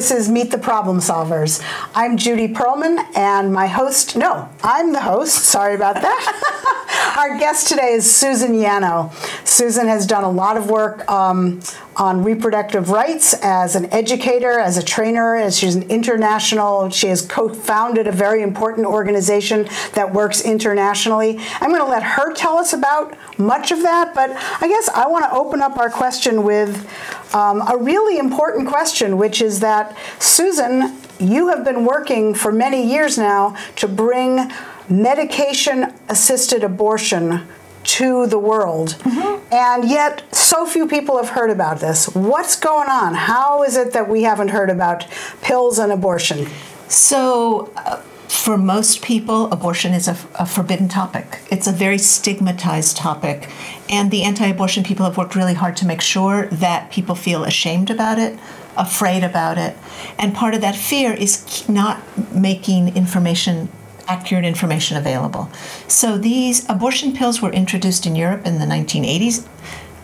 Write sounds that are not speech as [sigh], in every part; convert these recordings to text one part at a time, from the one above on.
This is Meet the Problem Solvers. I'm Judy Perlman, and my host, no, I'm the host, sorry about that. [laughs] Our guest today is Susan Yanow. Susan has done a lot of work um, on reproductive rights as an educator, as a trainer, as she's an international, she has co-founded a very important organization that works internationally. I'm going to let her tell us about much of that, but I guess I want to open up our question with um, a really important question, which is that Susan, you have been working for many years now to bring medication assisted abortion to the world. Mm-hmm. And yet, so few people have heard about this. What's going on? How is it that we haven't heard about pills and abortion? So, uh, for most people, abortion is a, a, forbidden topic. It's a very stigmatized topic. And the anti abortion people have worked really hard to make sure that people feel ashamed about it, afraid about it. And part of that fear is not making information accurate information available. So these abortion pills were introduced in Europe in the 1980s.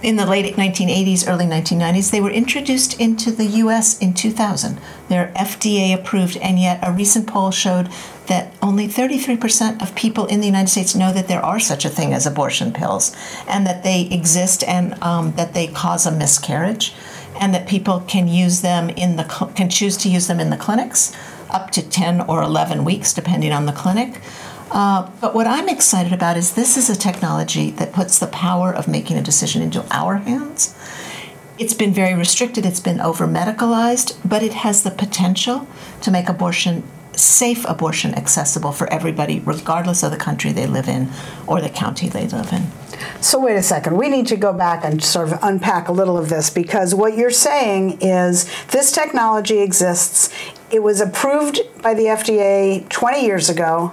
In the late 1980s, early 1990s, they were introduced into the US in 2000. They're FDA approved, and yet a recent poll showed that only 33% of people in the United States know that there are such a thing as abortion pills, and that they exist and um, that they cause a miscarriage, and that people can use them in the can choose to use them in the clinics up to 10 or 11 weeks, depending on the clinic. Uh, but what I'm excited about is this is a technology that puts the power of making a decision into our hands. It's been very restricted, it's been over medicalized, but it has the potential to make abortion safe abortion accessible for everybody, regardless of the country they live in or the county they live in. So, wait a second. We need to go back and sort of unpack a little of this because what you're saying is this technology exists. It was approved by the FDA 20 years ago,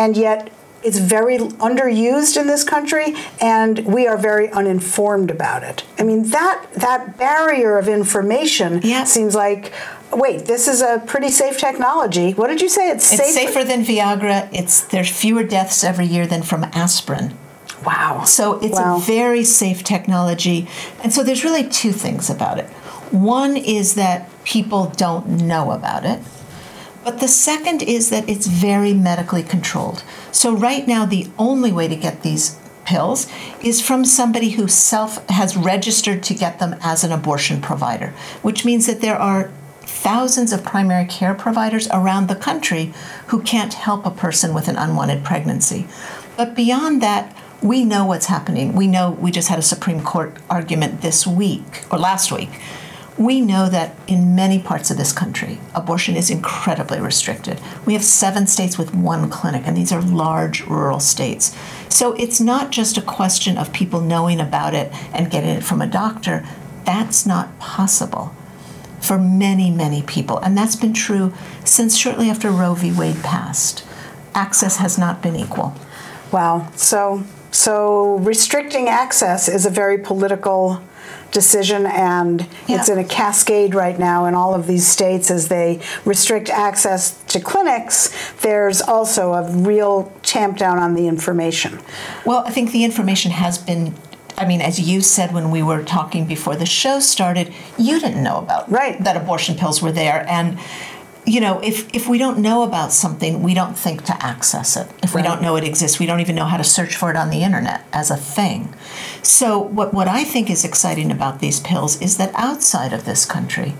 and yet it's very underused in this country and we are very uninformed about it. I mean that that barrier of information yeah. seems like wait, this is a pretty safe technology. What did you say? It's, it's safer? than Viagra. It's there's fewer deaths every year than from aspirin. Wow. So it's wow. a very safe technology. And so there's really two things about it. One is that people don't know about it. But the second is that it's very medically controlled. So right now the only way to get these pills is from somebody who self has registered to get them as an abortion provider, which means that there are thousands of primary care providers around the country who can't help a person with an unwanted pregnancy. But beyond that, we know what's happening. We know we just had a Supreme Court argument this week or last week. We know that in many parts of this country, abortion is incredibly restricted. We have seven states with one clinic, and these are large rural states. So it's not just a question of people knowing about it and getting it from a doctor. That's not possible for many, many people. And that's been true since shortly after Roe v. Wade passed. Access has not been equal. Wow. So, so restricting access is a very political decision, and yeah. it's in a cascade right now in all of these states as they restrict access to clinics. There's also a real tamp down on the information. Well, I think the information has been I mean, as you said when we were talking before the show started, you didn't know about right. that abortion pills were there. And, you know, if, if we don't know about something, we don't think to access it. If right. we don't know it exists, we don't even know how to search for it on the internet as a thing. So, what, what I think is exciting about these pills is that outside of this country,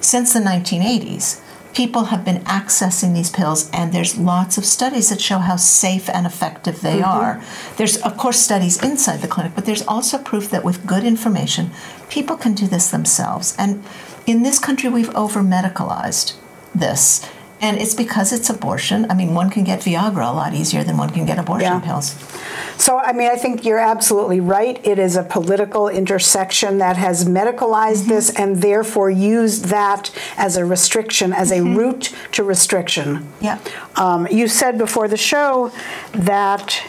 since the 1980s, people have been accessing these pills, and there's lots of studies that show how safe and effective they mm-hmm. are. There's, of course, studies inside the clinic, but there's also proof that with good information, people can do this themselves. And in this country, we've over medicalized this. And it's because it's abortion. I mean, one can get Viagra a lot easier than one can get abortion yeah. pills. So, I mean, I think you're absolutely right. It is a political intersection that has medicalized mm-hmm. this and therefore used that as a restriction, as mm-hmm. a route to restriction. Yeah. Um, you said before the show that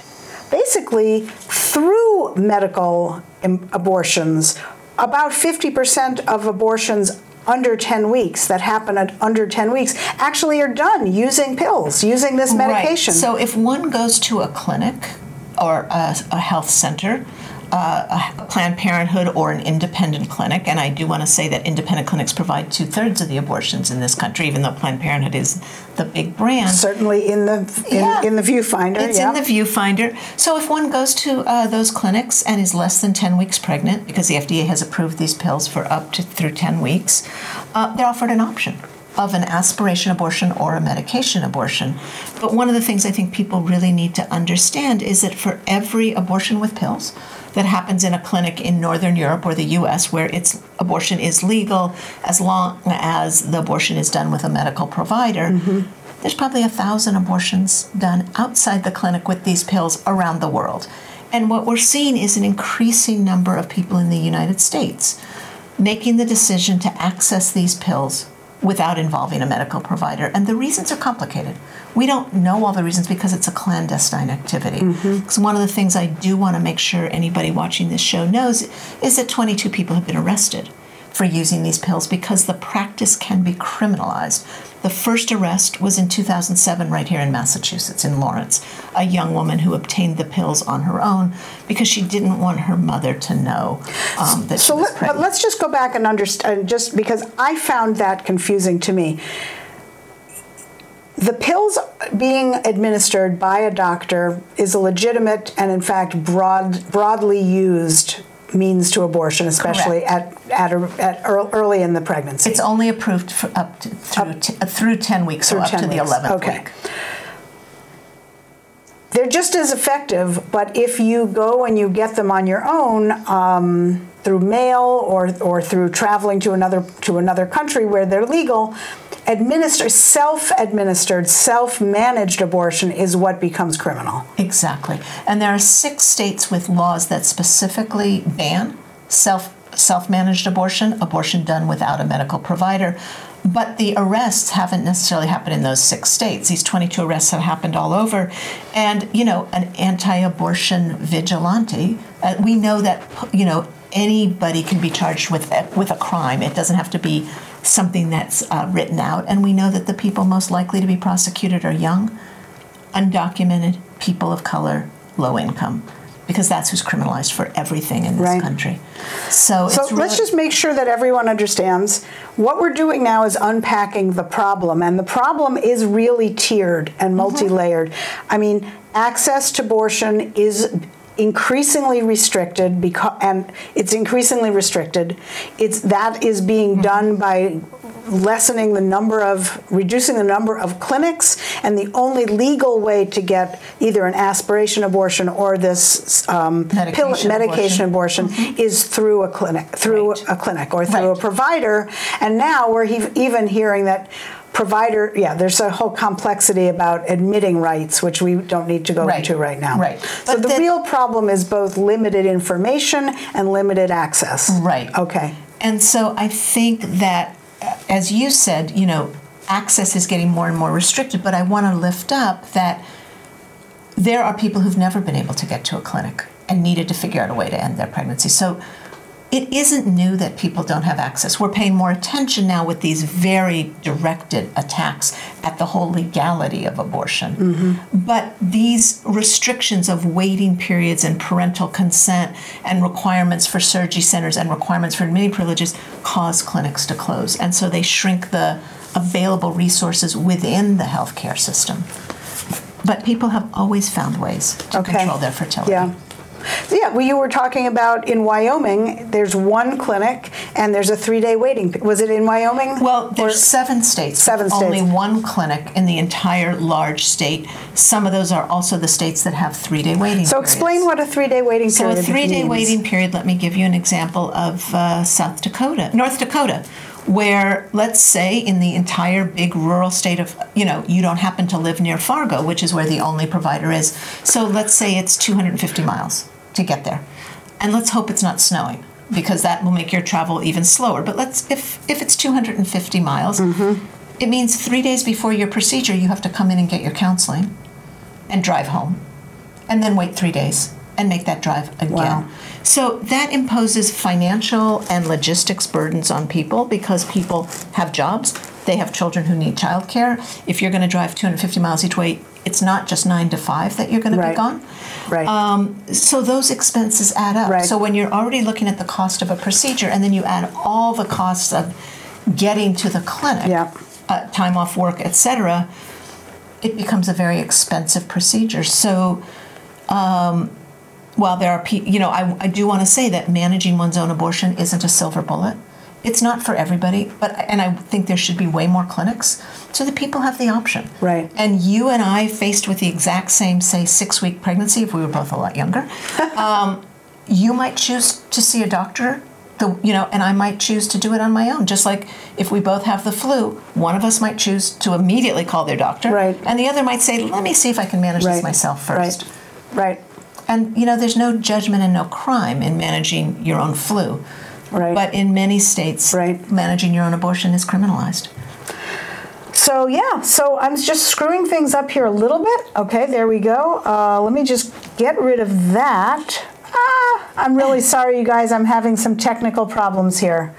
basically through medical abortions, about 50% of abortions under 10 weeks that happen at under 10 weeks actually are done using pills, using this medication. Right. So if one goes to a clinic or a, a health center, uh, a Planned Parenthood or an independent clinic, and I do want to say that independent clinics provide two thirds of the abortions in this country, even though Planned Parenthood is the big brand. Certainly in the in, Yeah. in the viewfinder. It's yeah. in the viewfinder. So if one goes to uh, those clinics and is less than 10 weeks pregnant, because the FDA has approved these pills for up to through 10 weeks, uh, they're offered an option of an aspiration abortion or a medication abortion. But one of the things I think people really need to understand is that for every abortion with pills that happens in a clinic in Northern Europe or the US where it's abortion is legal as long as the abortion is done with a medical provider, mm-hmm. there's probably a thousand abortions done outside the clinic with these pills around the world. And what we're seeing is an increasing number of people in the United States making the decision to access these pills without involving a medical provider. And the reasons are complicated. We don't know all the reasons because it's a clandestine activity. Mm-hmm. Because one of the things I do want to make sure anybody watching this show knows is that 22 people have been arrested for using these pills because the practice can be criminalized. The first arrest was in 2007, right here in Massachusetts, in Lawrence. A young woman who obtained the pills on her own because she didn't want her mother to know um, that So she was let, pregnant. let's just go back and understand, just because I found that confusing to me. The pills being administered by a doctor is a legitimate and, in fact, broad, broadly used means to abortion, especially at, at, a, at early in the pregnancy. It's only approved for up to, through, t- uh, through 10 weeks, Through so up 10 to the 11th Okay. week. They're just as effective, but if you go and you get them on your own um, through mail or, or through traveling to another to another country where they're legal, administer self-administered, self-managed abortion is what becomes criminal. Exactly. And there are six states with laws that specifically ban self self-managed abortion, abortion done without a medical provider. But the arrests haven't necessarily happened in those six states. These 22 arrests have happened all over. And, you know, an anti-abortion vigilante, uh, we know that, you know, anybody can be charged with with a crime. It doesn't have to be something that's uh, written out. And we know that the people most likely to be prosecuted are young, undocumented, people of color, low income, because that's who's criminalized for everything in this Right. country. So, So let's just make sure that everyone understands what we're doing now is unpacking the problem, and the problem is really tiered and Mm-hmm. multi-layered. I mean, access to abortion is increasingly restricted because and it's increasingly restricted it's that is being Mm-hmm. done by lessening the number of reducing the number of clinics and the only legal way to get either an aspiration abortion or this um, pill, Medication medication abortion. abortion is through a clinic, through Right. a clinic or through Right. a provider. And now we're he- even hearing that provider, yeah, there's a whole complexity about admitting rights, which we don't need to go Right. into right now. Right. So But the, the- real problem is both limited information and limited access. Right. Okay. And so I think that, uh, as you said, you know, access is getting more and more restricted, but I want to lift up that there are people who've never been able to get to a clinic and needed to figure out a way to end their pregnancy. So it isn't new that people don't have access. We're paying more attention now with these very directed attacks at the whole legality of abortion. Mm-hmm. But these restrictions of waiting periods and parental consent and requirements for surgery centers and requirements for admitting privileges cause clinics to close. And so they shrink the available resources within the healthcare system. But people have always found ways to Okay. control their fertility. Yeah. Yeah, well, you were talking about in Wyoming, there's one clinic and there's a three day waiting. Was it in Wyoming? Well, Or- there's seven states. Seven with Only one clinic in the entire large state. Some of those are also the states that have three-day waiting. so explain what a three day waiting So period a three-day means. waiting period. Let me give you an example of uh, South Dakota, North Dakota, where let's say in the entire big rural state of you know you don't happen to live near Fargo, which is where the only provider is. So let's say it's 250 miles to get there, and let's hope it's not snowing because that will make your travel even slower. But let's if if it's 250 miles. Mm-hmm. It means three days before your procedure, you have to come in and get your counseling and drive home and then wait three days and make that drive again. Wow. So that imposes financial and logistics burdens on people because people have jobs, they have children who need childcare. If you're going to drive 250 miles each way, it's not just nine to five that you're going to be gone. Right. Um, so those expenses add up. Right. So when you're already looking at the cost of a procedure, and then you add all the costs of getting to the clinic, Yeah. uh, time off work, etc., it becomes a very expensive procedure. So um, while there are people, you know, I, I do want to say that managing one's own abortion isn't a silver bullet. It's not for everybody, but and I think there should be way more clinics so that people have the option. Right. And you and I, faced with the exact same, say, six week pregnancy, if we were both a lot younger, [laughs] um, you might choose to see a doctor. The, you know, and I might choose to do it on my own. Just like if we both have the flu, one of us might choose to immediately call their doctor, Right. and the other might say, "Let me see if I can manage right. this myself first. Right. Right. And you know, there's no judgment and no crime in managing your own flu. Right. But in many states, Right. managing your own abortion is criminalized. So yeah, so I'm just screwing things up here a little bit. Okay, there we go. Uh, let me just get rid of that. Ah, I'm really [laughs] sorry, you guys. I'm having some technical problems here.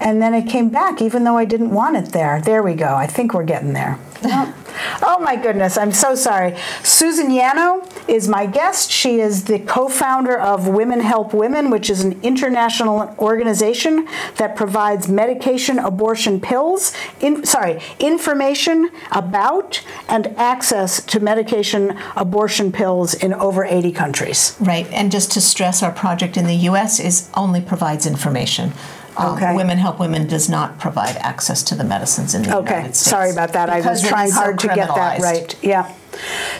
And then it came back, even though I didn't want it there. There we go. I think we're getting there. [laughs] oh my goodness, I'm so sorry. Susan Yanow is my guest. She is the co-founder of Women Help Women, which is an international organization that provides medication abortion pills, in, sorry, information about and access to medication abortion pills in over 80 countries. Right. And just to stress, our project in the U.S. is only provides information. Um, Okay. Women Help Women does not provide access to the medicines in the Okay, United States. sorry about that. I was trying hard to get that right. Yeah.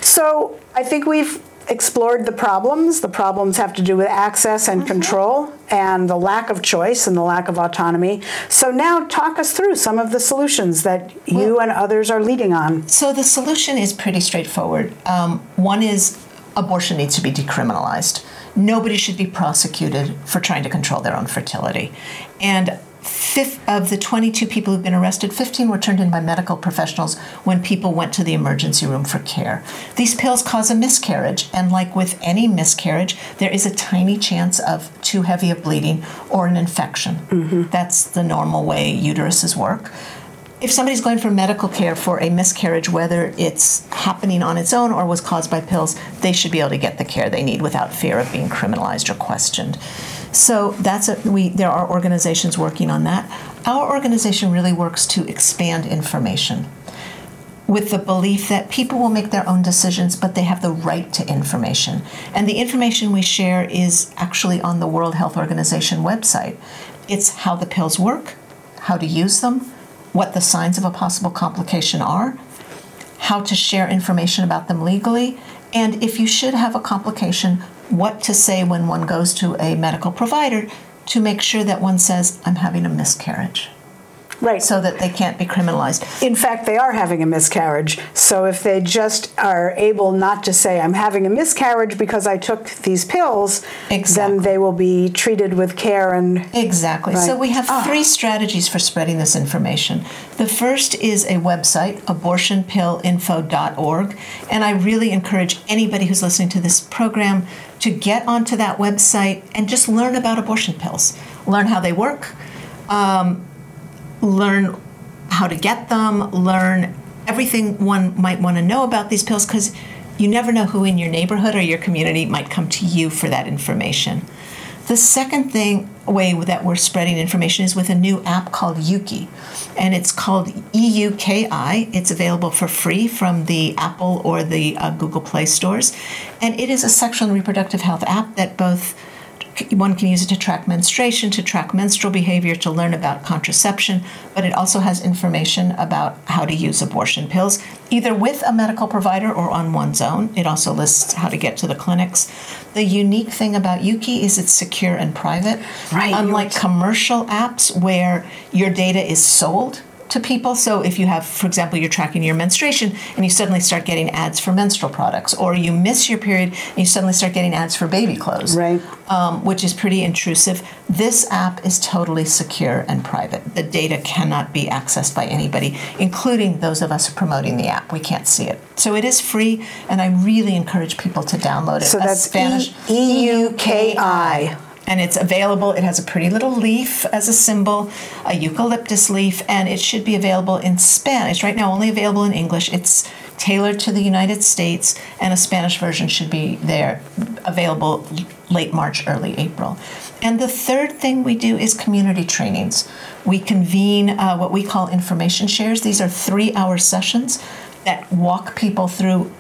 So I think we've explored the problems. The problems have to do with access Mm-hmm. and control and the lack of choice and the lack of autonomy. So now talk us through some of the solutions that you and others are leading on. So the solution is pretty straightforward. Um, one is abortion needs to be decriminalized. Nobody should be prosecuted for trying to control their own fertility. And fifth of the 22 people who've been arrested, 15 were turned in by medical professionals when people went to the emergency room for care. These pills cause a miscarriage, and like with any miscarriage, there is a tiny chance of too heavy a bleeding or an infection. Mm-hmm. That's the normal way uteruses work if somebody's going for medical care for a miscarriage, whether it's happening on its own or was caused by pills, they should be able to get the care they need without fear of being criminalized or questioned. So that's a, we. There are organizations working on that. Our organization really works to expand information with the belief that people will make their own decisions, but they have the right to information. And the information we share is actually on the World Health Organization website. It's how the pills work, how to use them, what the signs of a possible complication are, how to share information about them legally, and if you should have a complication, what to say when one goes to a medical provider to make sure that one says, I'm having a miscarriage, Right. so that they can't be criminalized. in fact, they are having a miscarriage. So if they just are able not to say, I'm having a miscarriage because I took these pills, Exactly. then they will be treated with care and Exactly. So we have Ah. three strategies for spreading this information. The first is a website, abortionpillinfo.org, and I really encourage anybody who's listening to this program to get onto that website and just learn about abortion pills. Learn how they work, um, learn how to get them, learn everything one might want to know about these pills because you never know who in your neighborhood or your community might come to you for that information. The second thing way that we're spreading information is with a new app called Euki, and it's called EUKI. It's available for free from the Apple or the uh, Google Play stores, and it is a sexual and reproductive health app that both one can use it to track menstruation, to track menstrual behavior, to learn about contraception, but it also has information about how to use abortion pills, either with a medical provider or on one's own. It also lists how to get to the clinics. The unique thing about Euki is it's secure and private. Right. Unlike commercial apps where your data is sold to people. So if you have, for example, you're tracking your menstruation and you suddenly start getting ads for menstrual products, or you miss your period and you suddenly start getting ads for baby clothes, Right. um, which is pretty intrusive. This app is totally secure and private. The data cannot be accessed by anybody, including those of us promoting the app. We can't see it. So it is free, and I really encourage people to download it. So A that's Spanish E U K I. And it's available. It has a pretty little leaf as a symbol, a eucalyptus leaf, and it should be available in Spanish. Right now, only available in English. It's tailored to the United States, and a Spanish version should be there, available late March, early April. And the third thing we do is community trainings. We convene uh, what we call information shares. These are three hour sessions that walk people through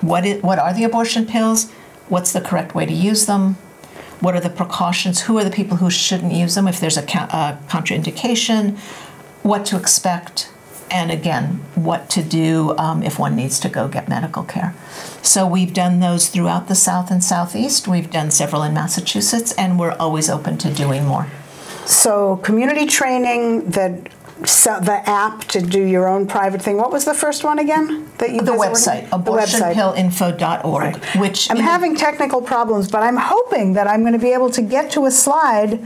what, it, what are the abortion pills, what's the correct way to use them, what are the precautions, who are the people who shouldn't use them if there's a, a contraindication, what to expect, and again, what to do um, if one needs to go get medical care. So we've done those throughout the South and Southeast. We've done several in Massachusetts, and we're always open to doing more. So community training that so the app to do your own private thing. What was the first one again? That you the website, abortionpillinfo.org. Which I'm having technical problems, but I'm hoping that I'm going to be able to get to a slide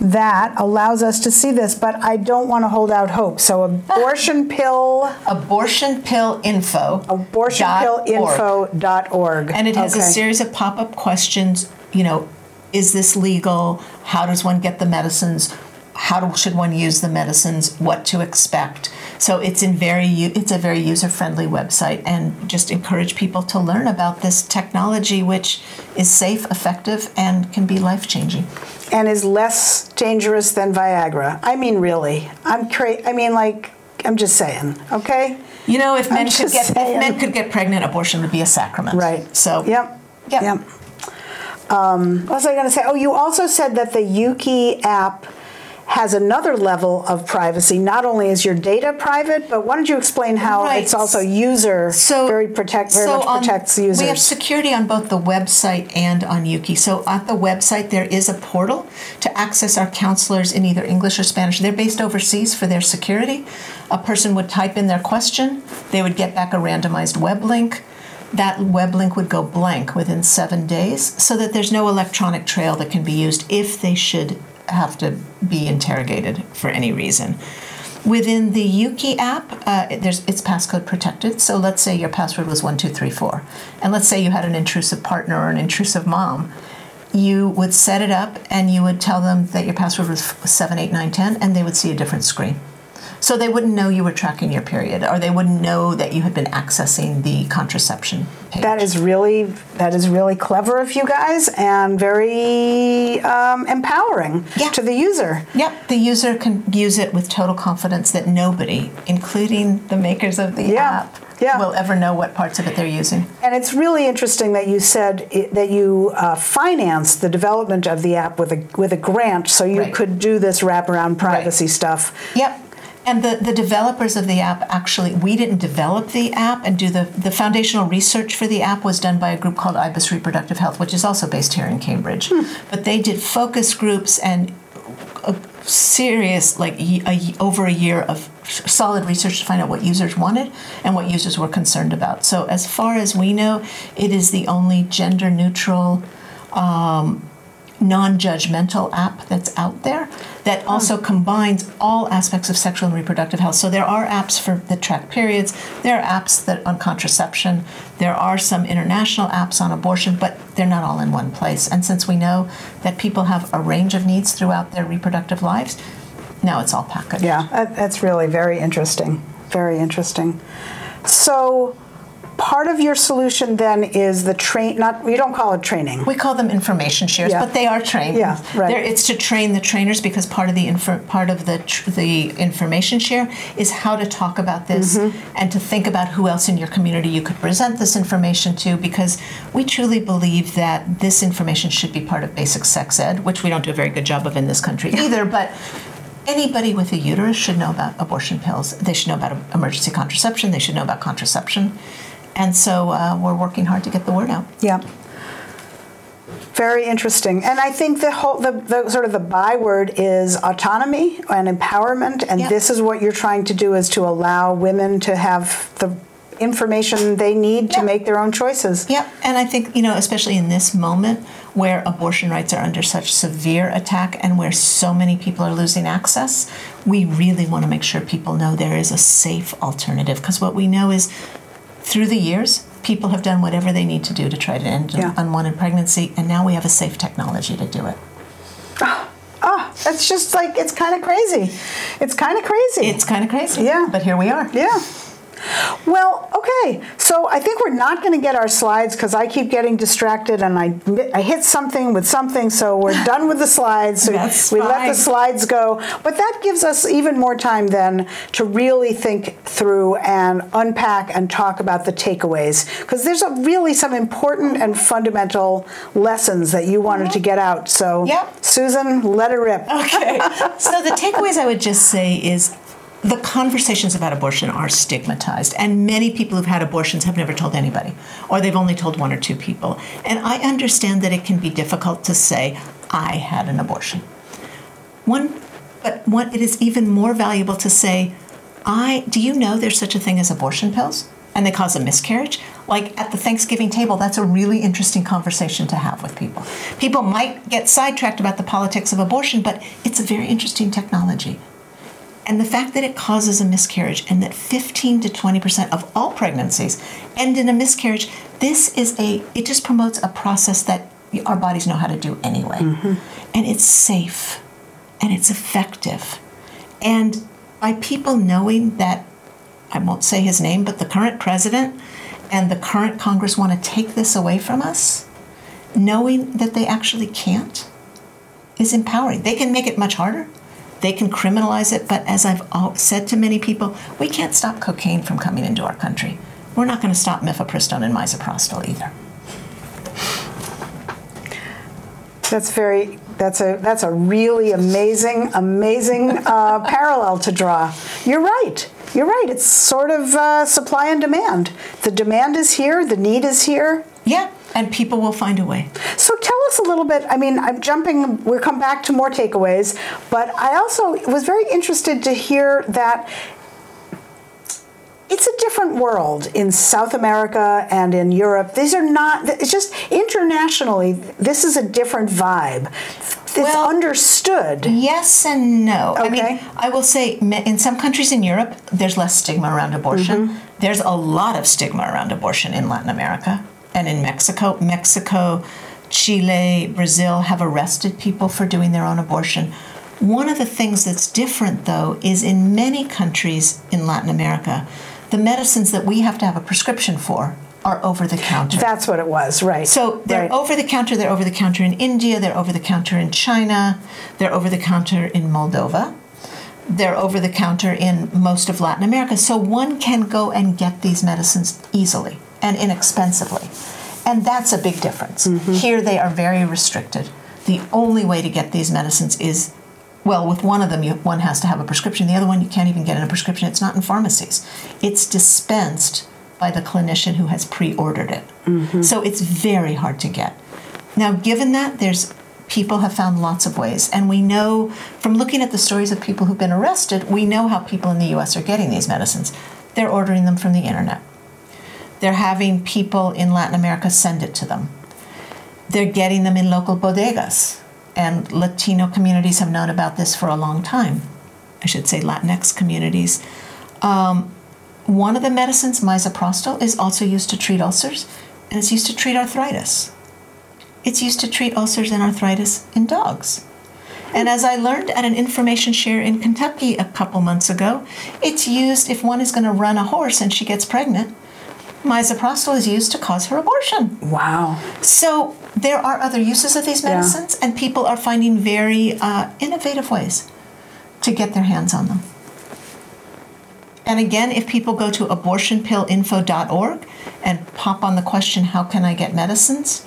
that allows us to see this, but I don't want to hold out hope. So abortion [laughs] pill abortion pill info abortionpillinfo.org. And it has okay. a series of pop-up questions, you know, is this legal? How does one get the medicines? How should one use the medicines? What to expect? So it's in very it's a very user friendly website, and just encourage people to learn about this technology, which is safe, effective, and can be life changing and is less dangerous than Viagra. I mean, really. I'm cra- I mean, like, I'm just saying. Okay. You know, if men could get if men could get pregnant, abortion would be a sacrament. Right. So. Yep. Yep. yep. Um, what was I going to say? Oh, you also said that the Euki app has another level of privacy. Not only is your data private, but why don't you explain how right. it's also user so, very protect very so much on, protects users. We have security on both the website and on Euki. So at the website there is a portal to access our counselors in either English or Spanish. They're based overseas for their security. A person would type in their question, they would get back a randomized web link that web link would go blank within seven days so that there's no electronic trail that can be used if they should have to be interrogated for any reason. Within the Euki app, uh, there's it's passcode protected. So let's say your password was one two three four, and let's say you had an intrusive partner or an intrusive mom. You would set it up, and you would tell them that your password was seven eight nine ten, and they would see a different screen. So they wouldn't know you were tracking your period, or they wouldn't know that you had been accessing the contraception page. That is really that is really clever of you guys, and very um, empowering yeah. to the user. Yep, the user can use it with total confidence that nobody, including the makers of the yeah. app, yeah. will ever know what parts of it they're using. And it's really interesting that you said it, that you uh, financed the development of the app with a with a grant, so you right. could do this wraparound privacy right. stuff. Yep. And the, the developers of the app actually, we didn't develop the app and do the, the foundational research for the app was done by a group called IBIS Reproductive Health, which is also based here in Cambridge. Hmm. But they did focus groups and a serious, like a, over a year of solid research to find out what users wanted and what users were concerned about. So, as far as we know, it is the only gender neutral. Um, non judgmental app that's out there that also combines all aspects of sexual and reproductive health. So there are apps for the track periods, there are apps that on contraception, there are some international apps on abortion, but they're not all in one place. And since we know that people have a range of needs throughout their reproductive lives, now it's all packaged. Yeah, that's really very interesting. Very interesting. So part of your solution then is the train not you don't call it training we call them information shares yeah. but they are trained yeah right They're, it's to train the trainers because part of the info, part of the tr- the information share is how to talk about this mm-hmm. and to think about who else in your community you could present this information to because we truly believe that this information should be part of basic sex ed which we don't do a very good job of in this country either but anybody with a uterus should know about abortion pills. They should know about emergency contraception. They should know about contraception. And so uh, we're working hard to get the word out. Yeah. Very interesting, and I think the whole the, the sort of the byword is autonomy and empowerment, and yeah. this is what you're trying to do is to allow women to have the information they need to make their own choices. Yeah, and I think you know, especially in this moment where abortion rights are under such severe attack and where so many people are losing access, we really want to make sure people know there is a safe alternative because what we know is through the years, people have done whatever they need to do to try to end yeah. unwanted pregnancy, and now we have a safe technology to do it. Oh, oh that's just like, it's kind of crazy. It's kind of crazy. It's kind of crazy. Yeah. But here we are. Yeah. Well, okay. So I think we're not going to get our slides because I keep getting distracted and I, I hit something with something. So we're done with the slides. So we let the slides go. But that gives us even more time then to really think through and unpack and talk about the takeaways because there's a, really some important and fundamental lessons that you wanted to get out. So, Yep. Susan, let it rip. Okay. [laughs] so the takeaways I would just say is the conversations about abortion are stigmatized, and many people who've had abortions have never told anybody, or they've only told one or two people. And I understand that it can be difficult to say, I had an abortion. One, but what it is even more valuable to say, I do you know there's such a thing as abortion pills? And they cause a miscarriage. Like at the Thanksgiving table, that's a really interesting conversation to have with people. People might get sidetracked about the politics of abortion, but it's a very interesting technology. And the fact that it causes a miscarriage and that 15 to 20% of all pregnancies end in a miscarriage, this is a, it just promotes a process that our bodies know how to do anyway. Mm-hmm. And it's safe and it's effective. And by people knowing that, I won't say his name, but the current president and the current Congress want to take this away from us, knowing that they actually can't is empowering. They can make it much harder. They can criminalize it, but as I've said to many people, we can't stop cocaine from coming into our country. We're not going to stop mifepristone and misoprostol either. That's very. That's a that's a really amazing amazing uh, [laughs] parallel to draw. You're right. You're right. It's sort of uh, supply and demand. The demand is here. The need is here. Yeah, and people will find a way. So tell us a little bit. I mean, I'm jumping. We'll come back to more takeaways, but I also was very interested to hear that it's a different world in South America and in Europe. These are not. It's just internationally. This is a different vibe. It's Well- understood. Yes and no. I Okay. mean, I will say in some countries in Europe, there's less stigma around abortion. Mm-hmm. There's a lot of stigma around abortion in Latin America and in Mexico. Mexico, Chile, Brazil have arrested people for doing their own abortion. One of the things that's different, though, is in many countries in Latin America, the medicines that we have to have a prescription for are over the counter. That's what it was, right? So they're right. over the counter. They're over the counter in India. They're over the counter in China. They're over the counter in Moldova. They're over the counter in most of Latin America. So one can go and get these medicines easily and inexpensively. And that's a big difference. Mm-hmm. Here they are very restricted. The only way to get these medicines is well, with one of them, you, one has to have a prescription. The other one, you can't even get in a prescription. It's not in pharmacies. It's dispensed by the clinician who has pre-ordered it. Mm-hmm. So it's very hard to get. Now, given that, there's people have found lots of ways, and we know from looking at the stories of people who've been arrested, we know how people in the U.S. are getting these medicines. They're ordering them from the internet. They're having people in Latin America send it to them. They're getting them in local bodegas, and Latino communities have known about this for a long time. I should say Latinx communities. Um, one of the medicines, misoprostol, is also used to treat ulcers, and it's used to treat arthritis. It's used to treat ulcers and arthritis in dogs. And as I learned at an information share in Kentucky a couple months ago, it's used if one is going to run a horse and she gets pregnant. Misoprostol is used to cause her abortion. wow. So there are other uses of these Yeah. medicines, and people are finding very uh, innovative ways to get their hands on them. And again, if people go to abortionpillinfo.org and pop on the question, How can I get medicines?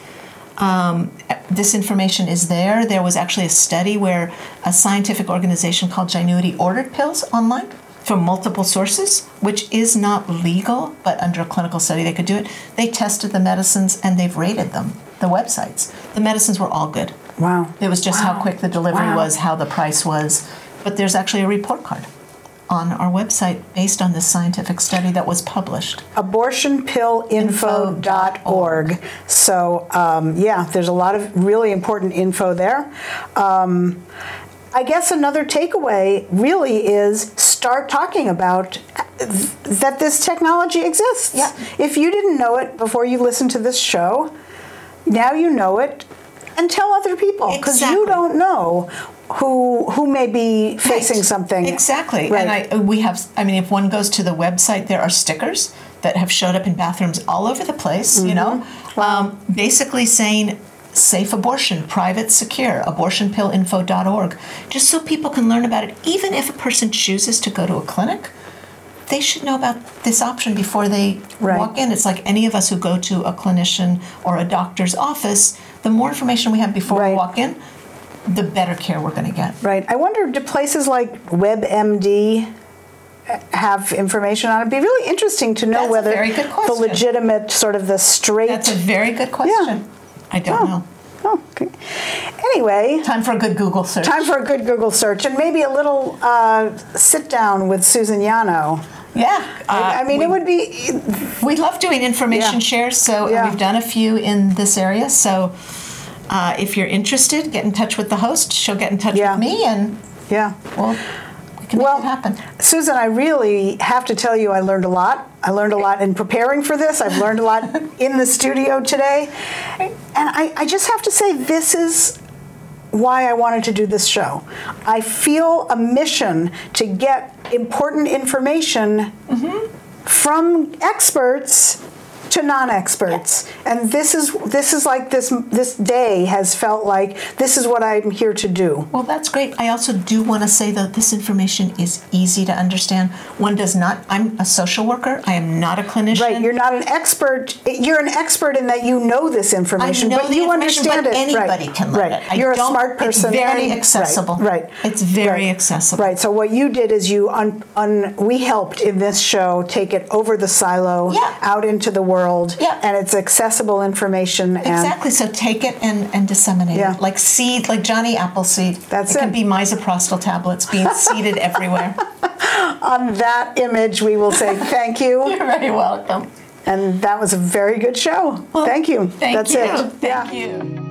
Um, this information is there. There was actually a study where a scientific organization called Gynuity ordered pills online from multiple sources, which is not legal, but under a clinical study they could do it. They tested the medicines and they've rated them, the websites. The medicines were all good. Wow. It was just how quick the delivery Wow. was, how the price was. But there's actually a report card on our website based on this scientific study that was published. abortionpillinfo.org. So, um, yeah, there's a lot of really important info there. Um, I guess another takeaway really is start talking about th- that this technology exists. Yeah. If you didn't know it before you listened to this show, now you know it and tell other people because you don't know who who may be facing Right. something. Exactly. Right. And I we have I mean if one goes to the website there are stickers that have showed up in bathrooms all over the place, you know. Mm-hmm. Um, basically saying safe abortion, private secure, abortionpillinfo.org, just so people can learn about it even if a person chooses to go to a clinic. They should know about this option before they Right. walk in. It's like any of us who go to a clinician or a doctor's office, the more information we have before Right. we walk in, the better care we're going to get. Right. I wonder do places like WebMD uh, have information on it? It'd be really interesting to know That's whether the legitimate sort of the straight. That's a very good question. I don't know. oh, okay. Anyway, Time for a good Google search. time for a good Google search and maybe a little uh, sit down with Susan Yanow. Yeah. I, I mean, we, it would be We love doing information Yeah. shares, so Yeah. we've done a few in this area. So uh, if you're interested, get in touch with the host. She'll get in touch Yeah. with me, and yeah. we'll we can Well, make it happen. Susan, I really have to tell you, I learned a lot. I learned a lot in preparing for this. I've learned a lot [laughs] in the studio today. And I, I just have to say, this is why I wanted to do this show. I feel a mission to get important information mm-hmm. from experts to non-experts and this is this is like this this day has felt like this is what I'm here to do Well, that's great. I also do want to say that this information is easy to understand. One does not. I'm a social worker. I am not a clinician. Right, you're not an expert. You're an expert in that you know this information, know but you information, understand but it. Anybody right. can learn right. it. I you're a smart person. It's very accessible. Right. right. It's very Right. accessible. Right. So what you did is you un, un, we helped in this show take it over the silo, Yeah. out into the world, Yeah. and it's accessible information. And Exactly. So take it and, and disseminate Yeah. it. Like seed, like Johnny Appleseed. That's it. it. can be misoprostol tablets being [laughs] seeded everywhere. on that image, we will say thank you. [laughs] You're very welcome. And that was a very good show. thank you. Thank That's you. it. Thank yeah. you.